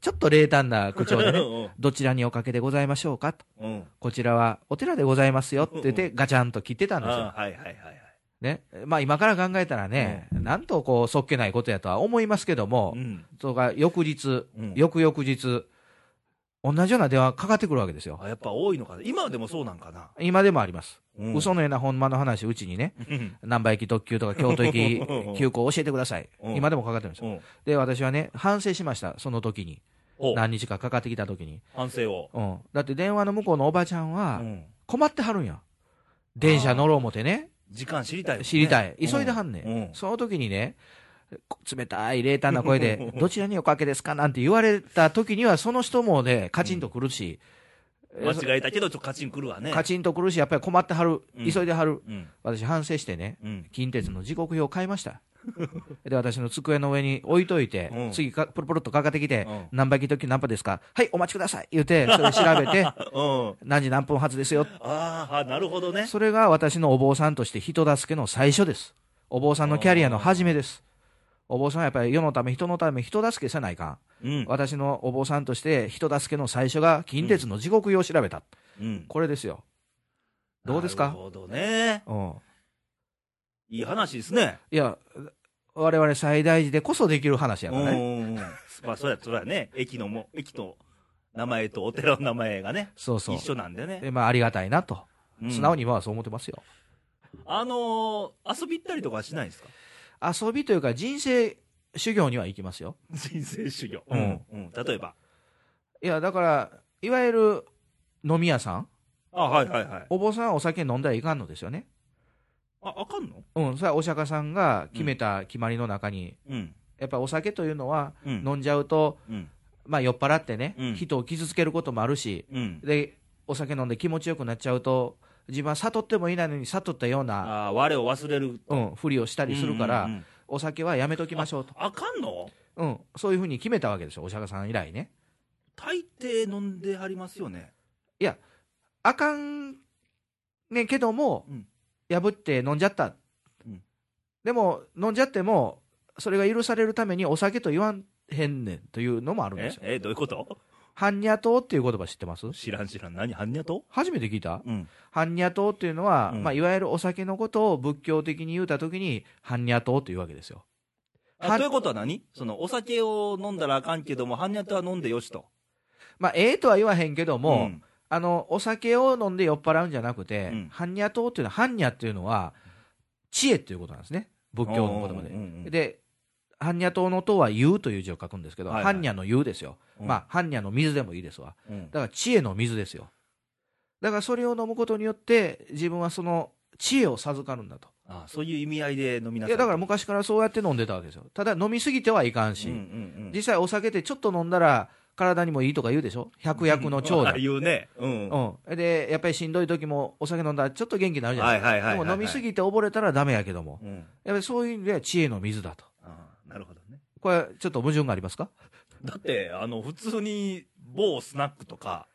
S8: ちょっと冷淡な口調でね
S1: うん、
S8: どちらにおかけでございましょうか？と。
S1: うん。
S8: こちらはお寺でございますよって言って、ガチャンと切ってたんですよ。
S1: あはいはいはいはい。
S8: ね。まあ今から考えたらね、なんとこう、そっけないことやとは思いますけども、
S1: うん。
S8: それが翌日、
S1: うん
S8: 翌々日、同じような電話かかってくるわけですよ。
S1: あ、やっぱ多いのかな。今でもそうなんかな。
S8: 今でもあります。
S1: うん
S8: 嘘のようなほんまの話、うちにね、
S1: うん
S8: 難波駅特急とか京都駅急行教えてください。
S1: うん
S8: 今でもかかってるんですよ。
S1: うん
S8: で、私はね、反省しました、その時に。
S1: お
S8: 何日かかかってきた時に。
S1: 反省を。
S8: うん。だって電話の向こうのおばちゃんは
S1: うん
S8: 困ってはるんや。電車乗ろう思てね。
S1: 時間知りたいね。
S8: 知りたい。
S1: うん
S8: 急いではんねん。
S1: うん
S8: その時にね、こ冷たい冷淡な声で、どちらにおかけですかなんて言われた時には、その人もね、カチンとくるし、
S1: 間違えたけど、ちょっとカチンくるわね。
S8: カチンとくるし、やっぱり困ってはる、
S1: うん
S8: 急いではる。
S1: うん。
S8: 私反省してね、
S1: うん。
S8: 近鉄の時刻表を買いました。で、私の机の上に置いといて、
S1: うん
S8: 次か、プルプルっとかかってきて、
S1: うん
S8: 何倍機時何波ですか？はい、お待ちください言うて、それ調べて、
S1: うん。
S8: 何時何分発ですよ。
S1: あーあ、なるほどね。
S8: それが私のお坊さんとして人助けの最初です。お坊さんのキャリアの初めです。お坊さんはやっぱり世のため、人のため、人助けせないかん。
S1: うん。
S8: 私のお坊さんとして人助けの最初が近鉄の時刻表を調べた。
S1: うん。
S8: これですよ。どうですか？
S1: なるほどね。
S8: うん。
S1: いい話ですね。
S8: いや、我々最大寺でこそできる話や
S1: う
S8: からね。
S1: ん。まあ、そりゃ、そりゃね、駅のも、駅の名前とお寺の名前がね、
S8: そうそう。
S1: 一緒なんでね。
S8: で、まあ、ありがたいなと。
S1: うん
S8: 素直に今はそう思ってますよ。
S1: あのー、遊び行ったりとかはしないんですか？
S8: 遊びというか人生修行には行きますよ。
S1: 人生修行。
S8: うん。
S1: うん。例えば。
S8: いや、だから、いわゆる飲み屋さん、
S1: あ、はいはいはい。
S8: お坊さんはお酒飲んだらいかんのですよね。
S1: あ、あかんの？
S8: うん、それはお釈迦さんが決めた決まりの中に、
S1: うん。
S8: やっぱお酒というのは、
S1: うん。
S8: 飲んじゃうと、
S1: うん。
S8: まあ酔っ払ってね、
S1: うん
S8: 人を傷つけることもあるし、
S1: うん。
S8: で、お酒飲んで気持ちよくなっちゃうと、自分は悟ってもいないのに悟ったような、
S1: あ我を忘れる。
S8: うん、ふりをしたりするから、
S1: うんうんうん
S8: お酒はやめときましょうと。
S1: あかんの？
S8: うん、そういうふうに決めたわけですよ、お釈迦さん以来ね。
S1: 大抵飲んではりますよね。
S8: いや、あかんねんけども、
S1: うん
S8: 破って飲んじゃった。
S1: うん
S8: でも、飲んじゃっても、それが許されるためにお酒と言わんへんねんというのもあるんですよ。
S1: え？え、どういうこと？
S8: 般若党っていう言葉知ってます？
S1: 知らん知らん。何？般若と
S8: 初めて聞いた？
S1: うん。
S8: 般若党っていうのは、
S1: うん
S8: まあ、いわゆるお酒のことを仏教的に言うたときに、般若党というわけですよ。は
S1: あということは何？その、お酒を飲んだらあかんけども、般若は飲んでよしと。
S8: まあ、ええとは言わへんけども、
S1: ん
S8: あの、お酒を飲んで酔っ払うんじゃなくて、
S1: うん
S8: 般若党っていうのは、般若っていうのは、知恵っていうことなんですね。仏教の言葉で。で、般若党の党は湯という字を書くんですけど、
S1: はいはい
S8: 般若の湯ですよ。
S1: うん
S8: まあ、般若の水でもいいですわ。
S1: うん
S8: だから知恵の水ですよ。だからそれを飲むことによって、自分はその知恵を授かるんだと。
S1: あそういう意味合いで飲みないさい。
S8: や、だから昔からそうやって飲んでたわけですよ。ただ飲みすぎてはいかんし、
S1: うんうんうん、
S8: 実際お酒ってちょっと飲んだら体にもいいとか言うでしょ百薬の長
S1: あ
S8: だ。
S1: 言うね。うん。
S8: うん。で、やっぱりしんどい時もお酒飲んだらちょっと元気になるじゃないですか。
S1: はいはい
S8: でも飲みすぎて溺れたらダメやけども。
S1: うん。
S8: やっぱりそういう意味では知恵の水だと。これ、ちょっと矛盾がありますか？
S1: だって、あの、普通に、某スナックとか、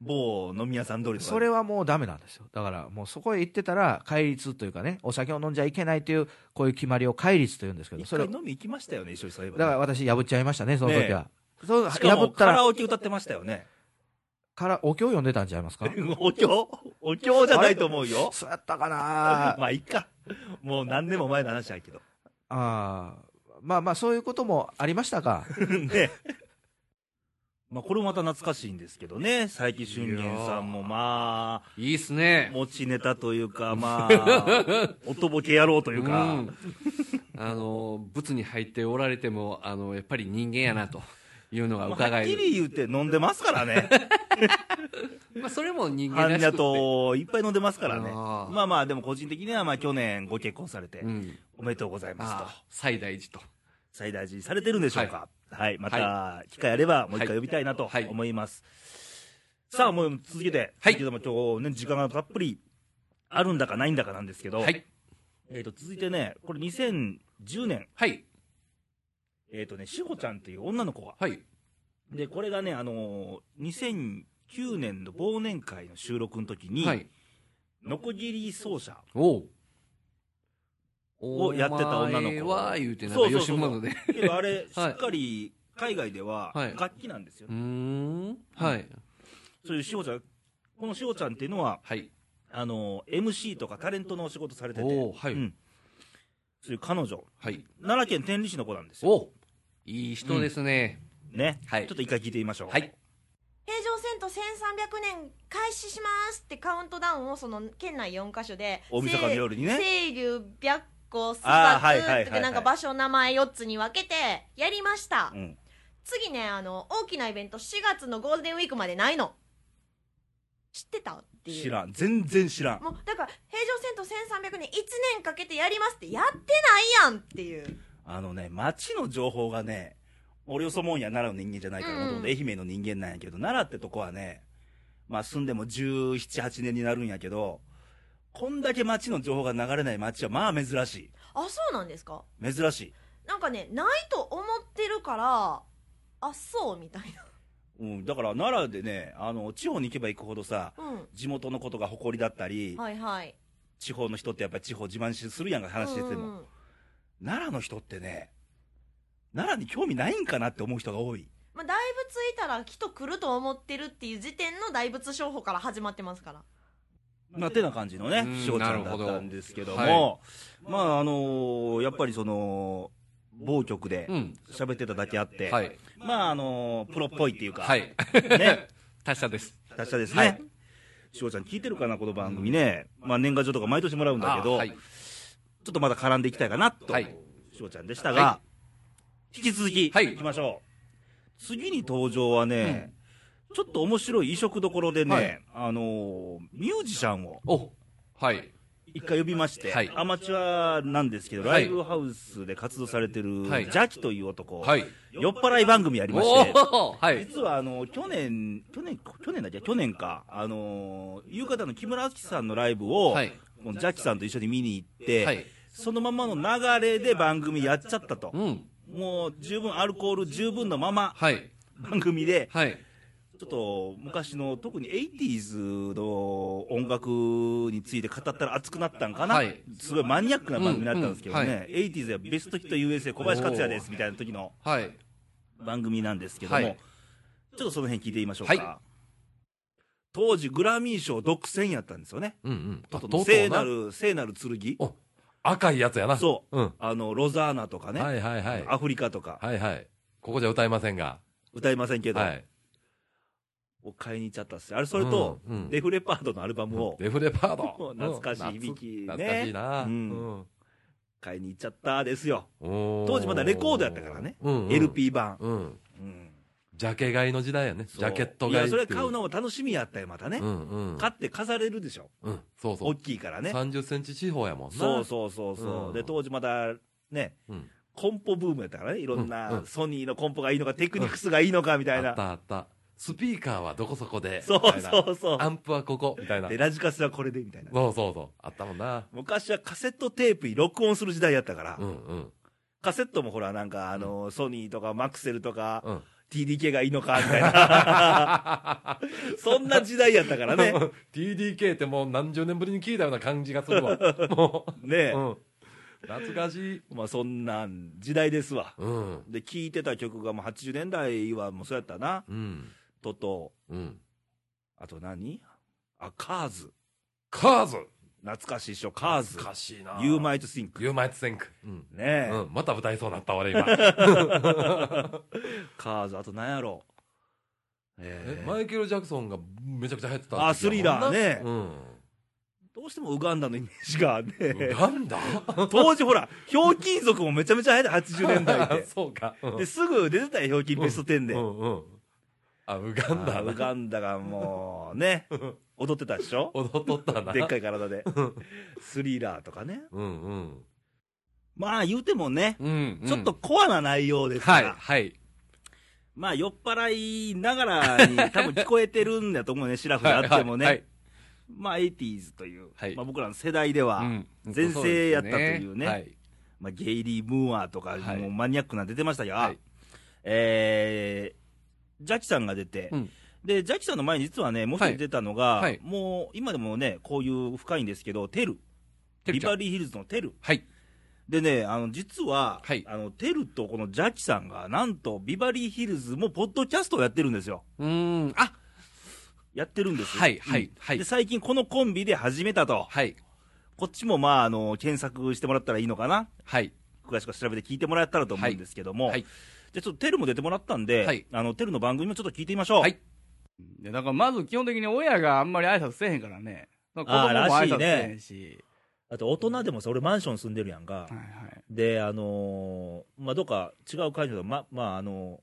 S1: 某飲み屋さん通りとか。
S8: それはもうダメなんですよ。だからもうそこへ行ってたら、戒律というかね、お酒を飲んじゃいけないという、こういう決まりを戒律というんですけど、
S1: 一
S8: それ
S1: 飲み行きましたよね、一緒にそういえば、
S8: だから私破っちゃいましたね、その時は。そう破ったら、
S1: カラオケ歌ってましたよね。
S8: から、お経読んでたんちゃいますか？
S1: お経？お経じゃないと思うよ。
S8: そうやったかな
S1: まあ、いっか。もう何年も前の話やけど。
S8: ああ、まあまあ、そういうこともありましたか。
S1: ね。まあ、これもまた懐かしいんですけどね。佐伯俊彦さんも、まあ、
S2: いいっすね。
S1: 持ちネタというか、まあ、おとぼけ野郎というか、
S2: んあの、仏に入っておられても、あの、やっぱり人間やなというのが
S1: は
S2: 伺える。
S1: っきり言って飲んでますからね。
S2: まあ、それも人間
S1: 般若
S2: らしくて。
S1: といっぱい飲んでますからね。
S2: あー
S1: まあまあ、でも個人的にはまあ去年ご結婚されて
S2: う、ん。
S1: おめでとうございますと
S2: あ。あ、最大寺と。
S1: 最大事されてるんでしょうか。はい。また、機会あればもう一回呼びたいなと
S2: はい
S1: 思います。さあ、もう続けて、
S2: はい
S1: けども今日ね、時間がたっぷりあるんだかないんだかなんですけど、
S2: はい。
S1: えっ、と、続いてね、これ2010年、
S2: はい。
S1: えっ、とね、しほちゃんっていう女の子が、
S2: はい。
S1: で、これがね、あのー2009年の忘年会の収録の時に、
S2: はい。
S1: ノコギリ奏者
S2: おう。
S1: をやってた女の子
S2: お前は言うて、なんか吉本で。
S1: けどあれ、し
S2: はい
S1: っかり海外では
S2: はい
S1: 楽器なんですよ
S2: うー
S1: ね。
S2: ん。はい。
S1: そういうしほちゃん、このしほちゃんっていうのは、
S2: はい。
S1: あの、MC とかタレントのお仕事されてて、
S2: はい
S1: うんそういう彼女、
S2: はい。
S1: 奈良県天理市の子なんですよ。
S2: おいい人ですね。
S1: ね。
S2: はい
S1: ちょっと一回聞いてみましょう。
S2: はい。
S5: 平城遷都1300年開始しますってカウントダウンをその県内4カ所で
S1: 大晦日の夜にね
S5: 清流白虎須
S1: あーはいはいはいはい
S5: 坂ってなんか場所名前4つに分けてやりました、
S1: うん。
S5: 次ねあの大きなイベント4月のゴールデンウィークまでないの知ってたっていう
S1: 知らん。全然知らん。
S5: もうだから平城遷都1300年1年かけてやりますってやってないやんっていう
S1: あのね、町の情報がね、俺よそもんや奈良の人間じゃないから、
S5: うん
S1: もともと愛媛の人間なんやけど、奈良ってとこはね、まあ住んでも17、8年になるんやけど、こんだけ町の情報が流れない町はまあ珍しい。
S5: あそうなんですか？
S1: 珍しい。
S5: なんかねないと思ってるからあそうみたい
S1: うん、だから奈良でね、あの、地方に行けば行くほどさ、
S5: なうん
S1: 地元のことが誇りだったり、
S5: はいはい
S1: 地方の人ってやっぱり地方自慢しするやんか、話してても。
S5: うんうん
S1: 奈良の人ってね、奈良に興味ないんかなって思う人が多い。
S5: まあ、大仏いたら人来ると思ってるっていう時点の大仏商法から始まってますから
S1: まあ、てな感じのね
S2: う、ん
S1: しおちゃんだったんですけど
S2: は
S1: も、まあ、あのーやっぱりその、某局で
S2: うん。
S1: 喋ってただけあって、
S2: はい。
S1: まあ、あのープロっぽいっていうか、
S2: はい。
S1: ね、
S2: 達者です。
S1: 達者です
S2: は
S1: ね
S2: い。
S1: しおちゃん聞いてるかな、この番組ね。まあ、年賀状とか毎年もらうんだけど、
S2: あはい。
S1: ちょっとまだ絡んでいきたいかなと、
S2: はい。
S1: しおちゃんでしたが、
S2: は
S1: 引き続き、
S2: はい。
S1: 行きましょう。次に登場はね、ちょっと面白い異色どころでね、
S2: はい。
S1: あのーミュージシャンを
S2: おはい。
S1: 一回呼びまして、
S2: はい。
S1: アマチュアなんですけど、
S2: はい。
S1: ライブハウスで活動されてる、
S2: はい。
S1: ジャキという男、
S2: はい。
S1: 酔っ払い番組やりま
S2: お
S1: して、
S2: お はい。
S1: 実はあの去年、去年、去年だっけ、去年か、あのー夕方の木村敦さんのライブを、ジャキさんと一緒に見に行って、
S2: はい。
S1: そのままの流れで番組やっちゃったと、
S2: うん。
S1: もう十分、アルコール十分のまま
S2: はい。
S1: 番組で、
S2: はい。
S1: ちょっと昔の特に 80s の音楽について語ったら熱くなったんかな、
S2: はい
S1: すごいマニアックな番組だったんですけどね、
S2: うんうんは
S1: 80s やベストヒット USA 小林克也ですみたいな時の
S2: はい。
S1: 番組なんですけども、
S2: はい
S1: ちょっとその辺聞いてみましょうか。
S2: は
S1: 当時グラミー賞独占やったんですよね。
S9: うんうん。
S1: 聖なる、聖なる剣。
S9: お赤いやつやな。
S1: そう。
S9: うん。
S1: あの、ロザーナとかね、
S9: はいはいはい。
S1: アフリカとか、
S9: はいはい。ここじゃ歌いませんが。
S1: 歌いませんけど、
S9: はい。
S1: を買いに行っちゃったっすあれ、それと、
S9: うんうん
S1: デフレパードのアルバムを
S9: デフレパード。
S1: 懐かしい響きね
S9: うん懐かしいな。
S1: うん買いに行っちゃったですよ。
S9: うん。
S1: 当時まだレコードやったからね。
S9: うんうん。
S1: LP 版。
S9: うん。
S1: うん
S9: ジャケ買いの時代やね。ジャケット買いいう。
S1: それ買うのも楽しみやったよ、またね
S9: う。んうん。
S1: 買って飾れるでしょ。
S9: うん。そうそ
S1: 大
S9: う。
S1: きいからね。
S9: 30センチ四方やもんな。
S1: そうそうそうそう。
S9: うん
S1: で、当時まだ、ね、
S9: うん。
S1: コンポブームやったからね。いろんなんソニーのコンポがいいのか、テクニクスがいいのか、みたい
S9: あっ
S1: な。
S9: たあった。スピーカーはどこそこで。
S1: そうそうそう。
S9: アンプはここ。みたいな
S1: で、。ラジカセはこれで、みたいな。
S9: そうそうそう。あったもんな。
S1: 昔はカセットテープに録音する時代やったから
S9: う、んうん。
S1: カセットもほら、なんか、あの、ソニーとかマクセルとか、
S9: うん。
S1: TDK がいいのか、みたいな。そんな時代やったからね。
S9: TDK ってもう何十年ぶりに聞いたような感じがするわ。も
S1: ね
S9: う。うん。懐かしい。
S1: まあそんな時代ですわ。
S9: うん。
S1: で、聴いてた曲がもう80年代はもうそうやったな。
S9: うん。
S1: トト、
S9: うん。
S1: あと何？あ、カーズ。
S9: カーズ
S1: 懐かしいっしょ、カーズ。
S9: 懐かしいな。
S1: You might think.
S9: ユーマイトセンク。うん。
S1: ねえ。
S9: うん。また歌いそうになった俺今。
S1: カーズ、あと何やろえ
S9: え
S1: ー
S9: マイケル・ジャクソンがめちゃくちゃ流行ってた時
S1: あスリラーね
S9: うん。
S1: どうしてもウガンダのイメージがね、
S9: ウガンダ？
S1: 当時ほら、ひょうきん族もめちゃめちゃ流行って80年代って。
S9: そうか。うん
S1: で、すぐ出てたよ、ひょうきんベスト10で。
S9: うんうん。あ、ウガンダ
S1: あウガンダがもうね、踊ってたでしょ？
S9: 踊っとったな。
S1: でっかい体で。スリラーとかね。
S9: うんうん。
S1: まあ言うてもね、
S2: うん、
S1: ちょっとコアな内容ですか
S2: はい、
S1: ら、
S2: はい。
S1: まあ酔っ払いながらに多分聞こえてるんだと思うね、シラフであってもね。
S2: はいはい
S1: まあ 80s という、
S2: はい
S1: まあ僕らの世代では
S2: うん
S1: 全盛やったというね、
S2: はい。
S1: まあ、ゲイリー・ムーアとか、
S2: はい
S1: もうマニアックな出てましたよ、
S2: はい
S1: えー、ジャッキさんが出て、
S2: うん
S1: でジャッキさんの前に実はね、もう一人出たのが、
S2: はい。はい
S1: もう今でもね、こういう深いんですけど、テル、ビ
S2: てるちゃん。
S1: バリーヒルズのテル。
S2: はい。
S1: でね、あの実は、
S2: はい。
S1: あのテルとこのジャッキさんが、なんとビバリーヒルズもポッドキャストをやってるんですよ。
S2: うーん、あ、
S1: やってるんですよ。
S2: はいはい
S1: うん。
S2: はい。
S1: で最近、このコンビで始めたと、
S2: はい。
S1: こっちもまああの検索してもらったらいいのかな、
S2: はい。
S1: 詳しく調べて聞いてもらえたらと思うんですけども、
S2: はいはい。
S1: じゃあちょっとテルも出てもらったんで、
S2: はい。
S1: あのテルの番組もちょっと聞いてみましょう。
S2: はい
S10: だからまず基本的に親があんまり挨拶せえへんからね。子供も
S1: あーらしいね
S10: 挨拶せえへんし。
S1: あと大人でもさ、俺マンション住んでるやんか。
S10: はいはい。
S1: で、あのーまあ、どっか違う会場で、ま、まあ、あの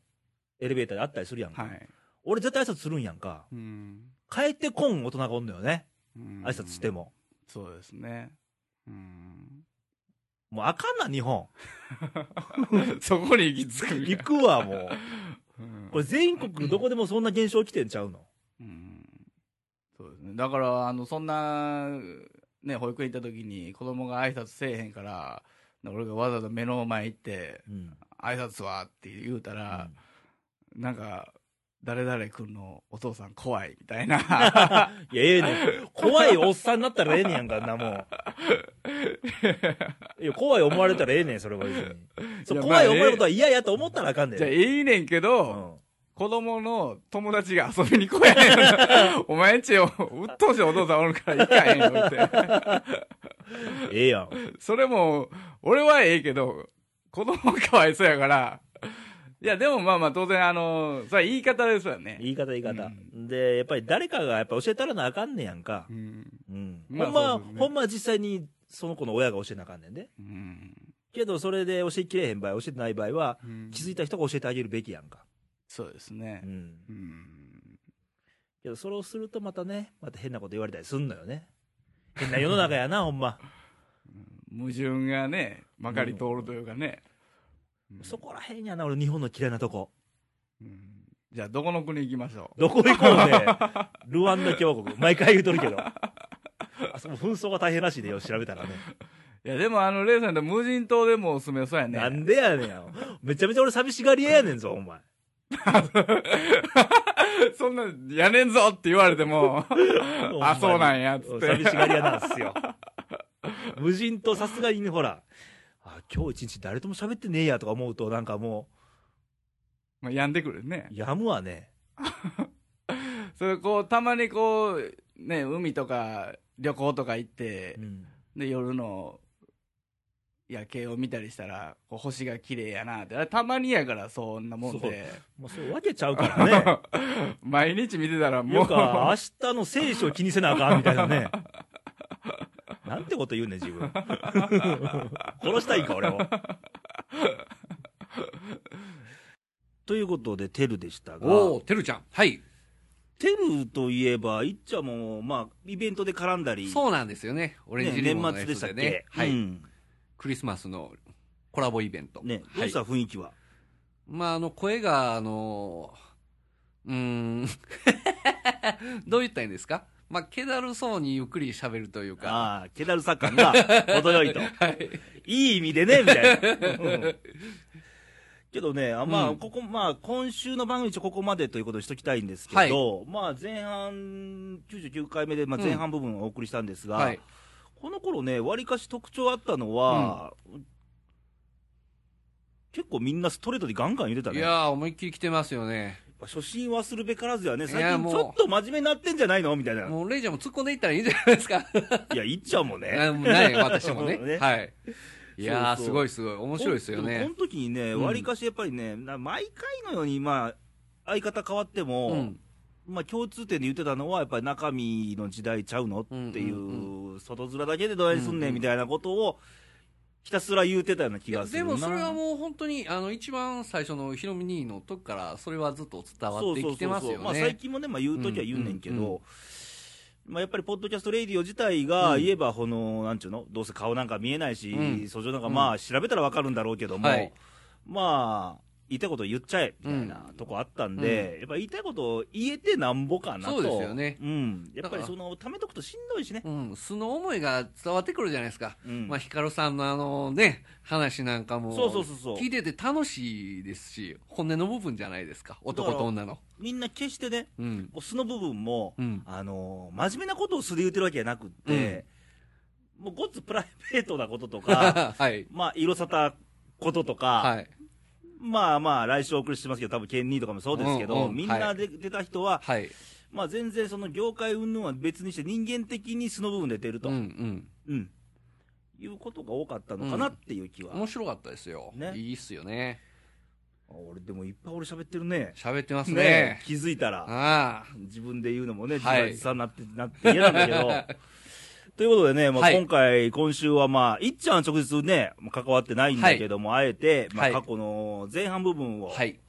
S1: エレベーターであったりするやんか。
S10: はい。
S1: 俺絶対挨拶するんやんか。
S10: うん。
S1: 帰ってこん大人がおんのよね。
S10: うん
S1: 挨拶して。も。
S10: そうですね。うん。
S1: もうあかんな、日本。
S10: そこに行き着く
S1: 行くわ、もう。
S10: うん
S1: これ全国どこでもそんな現象起きてんちゃうの？
S10: うんそうですね。だから、あの、そんな、ね、保育園行った時に子供が挨拶せえへんから、俺がわざわざ目の前行って、
S1: うん。
S10: 挨拶はって言うたら、なんか、誰々君のお父さん怖いみたいな。
S1: いや、ええねん。怖いおっさんになったらええねんやんか、なもん。いや、怖い思われたらええねん、それは別に。そう怖い
S10: まあ
S1: 思われることは嫌やと思ったらあかんねん。
S10: じゃあ、いいねんけど、
S1: うん
S10: 子供の友達が遊びに来やへん。お前んちよ、うっとうしいお父さんおるから行かへんよって。
S1: ええやん。
S10: それも、俺はええけど、子供がかわいそうやから、いや、でもまあまあ当然あの、それは言い方ですよね。
S1: 言い方言い方、
S10: う
S1: で、やっぱり誰かがやっぱ教えたらなあかんねやんか
S10: う。ん。
S1: うん。
S10: まあ
S1: ほんま、
S10: そうですね
S1: ほんまは実際にその子の親が教えなあかんねんで。
S10: うん。
S1: けど、それで教えきれへん場合、教えてない場合は、
S10: うん
S1: 気づいた人が教えてあげるべきやんか。
S10: そうですね
S1: う。ん。
S10: うん。
S1: けど、それをするとまたね、また変なこと言われたりすんのよね。変な世の中やな、ほんま。
S10: 矛盾がね、まかり通るというかね。うん
S1: そこらへんやな、俺日本の嫌いなとこ。
S10: うんじゃあ、どこの国行きましょう？
S1: どこ行こうね。ルワンダ共和国。毎回言うとるけど。あそこ紛争が大変らしいでよ、調べたらね。
S10: いや、でもあの、レイさんって無人島でもおすすめそうやね。
S1: なんでやねんよ。めちゃめちゃ俺寂しがり屋やねんぞ、お前。
S10: そんな、やねんぞって言われても、あ、そうなんや、つって。
S1: 寂しがり屋なんすよ。無人島さすがにね、ほら、あ、今日一日誰とも喋ってねえやとか思うと、なんかも
S10: まあ、病んでくるね
S1: う、。やむわね。
S10: それこう、たまにこう、ね、海とか旅行とか行って
S1: う、ん。
S10: で、夜の夜景を見たりしたら、こう星が綺麗やなって。あれたまにやから、そんなもんで。
S1: もうそう分けちゃうからね。
S10: 毎日見てたら
S1: も
S10: う
S1: か、明日の聖書を気にせなあかんみたいなね。なんてこと言うねん、自分。殺したいんか、俺を。ということで、テルでしたが、
S2: おお、てるちゃん。はい。
S1: テルといえば、いっちゃんも、まあ、イベントで絡んだり、
S2: そうなんですよね。オレンジ
S1: ね
S2: リボンのや
S1: 年末でしたっけ？
S2: はい、
S1: うん
S2: クリスマスのコラボイベント。
S1: ね、ど
S2: はい
S1: うした？雰囲気は？
S2: まあ、あの、声が、あの、うーん、どう言ったらいいんですか？まあ、気だるそうにゆっくり喋るというか。
S1: ああ、気だるさ感が程よいと。
S2: はい。
S1: いい意味でね、みたいな。うんけどね、あまあ、
S2: うん
S1: ここ、まあ、今週の番組一応ここまでということにしときたいんですけど、まあ、前半、99回目で、まあ、前半部分をお送りしたんですが、
S2: はい。
S1: この頃ね、わりかし特徴あったのは、結構みんなストレートでガンガン言ってたね。
S2: いやー、思いっきり来てますよね。
S1: 初心忘るべからずやね、最近ちょっと真面目になってんじゃないの？みたいな。
S2: もう、レイちゃんも突っ込んでいったらいいんじゃないですか。
S1: いや、いっちゃうもんね。
S2: ない私もね。
S1: ね
S2: はい。いやすごいすごい。面白いですよね
S1: この。時にね、
S2: うん
S1: わりかしやっぱりね、な毎回のように、まあ、相方変わっても、
S2: うん。
S1: まあ、共通点で言ってたのは、やっぱり中身の時代ちゃうの？っていう、外面だけでどないすんねんみたいなことを、ひたすら言うてたような気がするな。
S2: でもそれはもう本当にあの一番最初のヒロミ兄の時からそれはずっと伝わってきてますよね。
S1: まあ、最近もね、まあ、言うときは言うねんけど、
S2: うんうんうん。
S1: まあ、やっぱりポッドキャストレイディオ自体が言えば、この、なんちゅうの、どうせ顔なんか見えないし、
S2: うん。
S1: 訴状なんかまあ、調べたらわかるんだろうけども、
S2: はい。
S1: まあ、言いたいこと言っちゃえ、みたいなとこあったんで、やっぱ言いたいことを言えてなんぼかなと。
S2: そうですよね
S1: うん。やっぱりその、貯めとくとしんどいしね。
S2: うん、素の思いが伝わってくるじゃないですか。
S1: うん
S2: まあ、ヒカルさんのあのね、話なんかも、
S1: そうそうそうそう
S2: 聞いてて楽しいですし、本音の部分じゃないですか。男と女の。
S1: みんな決してね、
S2: うん。
S1: 素の部分も、
S2: うん。
S1: あのー真面目なことを素で言ってるわけじゃなくって、もうごっつプライベートなこととか、
S2: はい。
S1: まあ、色沙汰こととか、
S2: はい。
S1: まあまあ、来週お送りしてますけど、多分ケンニーとかもそうですけど、
S2: うんうん
S1: みんなで出た人は、
S2: はい。
S1: まあ全然その業界云々は別にして人間的に素の部分で出ると、
S2: うん
S1: うん、
S2: うん。
S1: いうことが多かったのかなっていう気は。
S2: 面白かったですよ。
S1: ね
S2: いいっすよね。
S1: あ俺でもいっぱい俺喋ってるね。
S2: 喋ってます
S1: ね
S2: ね。
S1: 気づいたら。自分で言うのもね、自
S2: はい
S1: 画自賛になって、なって嫌なんだけど。ということでね、まあ、
S2: はい
S1: 今回、今週はまあ、いっちゃんは直接ね、関わってないんだけども、あえて、まあ、
S2: はい
S1: 過去の前半部分を、
S2: はい。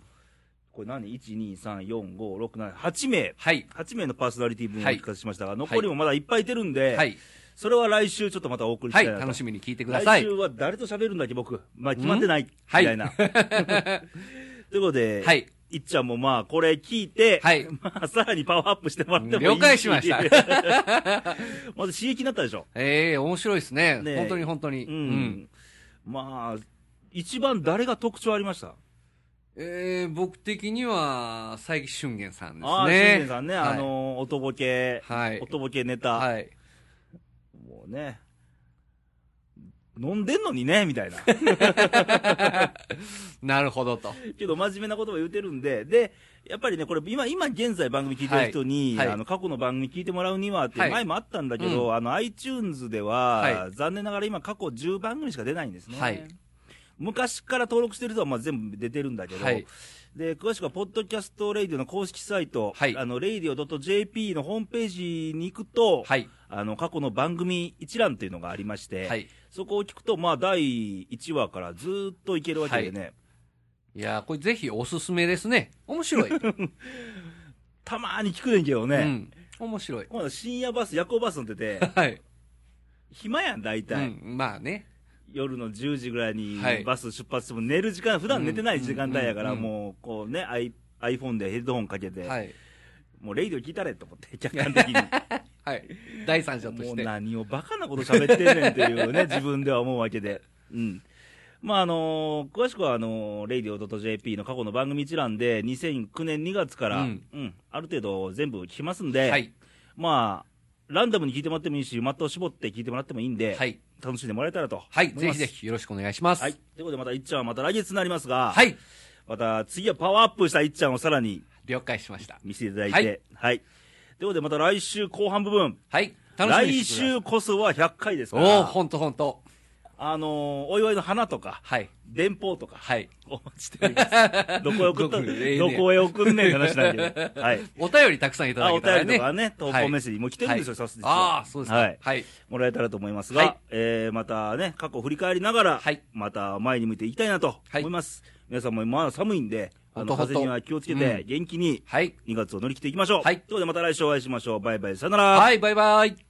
S1: これ何 ?1、2、3、4、5、6、7、8名、
S2: はい。
S1: 8名のパーソナリティ分を聞かせしましたが、残りもまだいっぱいいてるんで、
S2: はい。
S1: それは来週ちょっとまたお送りし
S2: はい。
S1: たいなと。
S2: 楽しみに聞いてください。
S1: 来週は誰と喋るんだっけ、僕。まあ、決まってない、み
S2: はい
S1: たいな。ということで、
S2: はい。
S1: いっちゃんもまあ、これ聞いて、
S2: はい
S1: まあ、さらにパワーアップしてもらってもいいし
S2: 了解しました
S1: まず刺激になったでしょ。
S2: ええ面白いですね。
S1: ね
S2: 本当に本当に。
S1: うん。まあ、一番誰が特徴ありました？
S2: えー、僕的には、佐伯俊玄さんですね。
S1: ああ、新年さんね、
S2: はい
S1: あの、音ボケ、
S2: はい。
S1: 音ボケネタ、
S2: はい。
S1: もうね、飲んでんのにね、みたいな。
S2: なるほどと。
S1: けど真面目なことも言うてるんで、で、やっぱりね、これ今、今現在番組聞いてる人に、
S2: はいはい。
S1: あの、過去の番組聞いてもらうにはって
S2: はい。
S1: 前もあったんだけど、
S2: う
S1: あの、iTunes では、
S2: は
S1: 残念ながら今過去10番組しか出ないんですね。
S2: はい。
S1: 昔から登録してる人はまあ全部出てるんだけど、
S2: はい
S1: で、詳しくは、ポッドキャストレイディオの公式サイト、
S2: はい
S1: あの、radio.jp のホームページに行くと、
S2: はい。
S1: あの、過去の番組一覧というのがありまして、
S2: はい。
S1: そこを聞くと、まあ、第1話からずーっといけるわけでね、
S2: いやーこれぜひおすすめですね。面白い。
S1: たまーに聞くねんけどね、
S2: うん。面白い。
S1: 深夜バス、夜行バス乗ってて、
S2: はい。
S1: 暇やん、だ
S2: い
S1: たい。
S2: ん。まあね。
S1: 夜の10時ぐらいに
S2: はい
S1: バス出発しても寝る時間、普段寝てない時間帯やから、
S2: うんうん
S1: もう、こうね、アイ iPhone でヘッドホンかけて、
S2: はい。
S1: もうレイディオ聞いたれと思って、客観的に。
S2: はい。第三者と
S1: もう
S2: して。
S1: 何をバカなこと喋ってんねんっていうね、自分では思うわけで。うん。まあ、あのー詳しくは、あのー、radio.jp の過去の番組一覧で、2009年2月から、
S2: う
S1: うんん、ある程度全部聞けますんで、
S2: はい。
S1: まあ、ランダムに聞いてもらってもいいし、的を絞って聞いてもらってもいいんで、
S2: はい。
S1: 楽しんでもらえたらと
S2: はい。ぜひぜひよろしくお願いします。
S1: はい。ということで、またいっちゃんはまた来月になりますが、
S2: はい。
S1: また次はパワーアップしたいっちゃんをさらに
S2: 了解しました。
S1: 見せていただいて、はい。ということで、また来週後半部分、
S2: はい。楽しみに
S1: 来週こそは100回ですか
S2: おお
S1: ら、
S2: ほんとほんと。
S1: あのーお祝いの花とか、
S2: はい。
S1: 電報とか、
S2: はい。
S1: お待ちしております。どこへ送ったどこへ送んねんって話なんだけど。はい。
S2: お便りたくさんいただけたらね。
S1: 便りとかね、投稿メッセージも来てるんですよ、
S2: はい
S1: さすが
S2: ああ、そうですか。
S1: はい。
S2: はい。
S1: もらえたらと思いますが、
S2: はい
S1: えー、またね、過去を振り返りながら、
S2: はい
S1: また前に向いていきたいなと
S2: はい
S1: 思います。皆さんもまだ寒いんで、あの、風邪には気をつけて、
S2: うん
S1: 元気に
S2: はい。
S1: 2月を乗り切っていきましょう。
S2: はい
S1: ということでまた来週お会いしましょう。バイバイ、さよなら。
S2: はい、バイバイ。